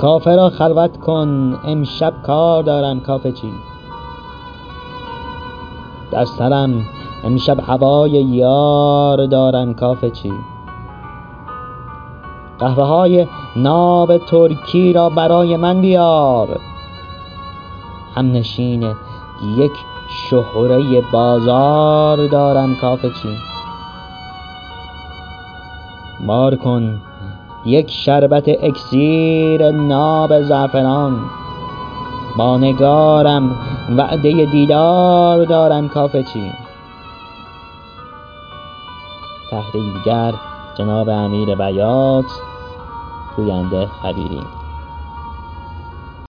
کافه را خلوت کن امشب کار دارم کافه چی در سرم امشب هوای یار دارم کافه چی قهوه های ناب ترکی را برای من بیار. همنشین یک شهره بازار دارم کافه چی بار کن یک شربت اکسیر ناب زعفران. با نگارم وعده دیدار دارم کافه چی تحریرگر جناب امیر بیات گوینده خبیری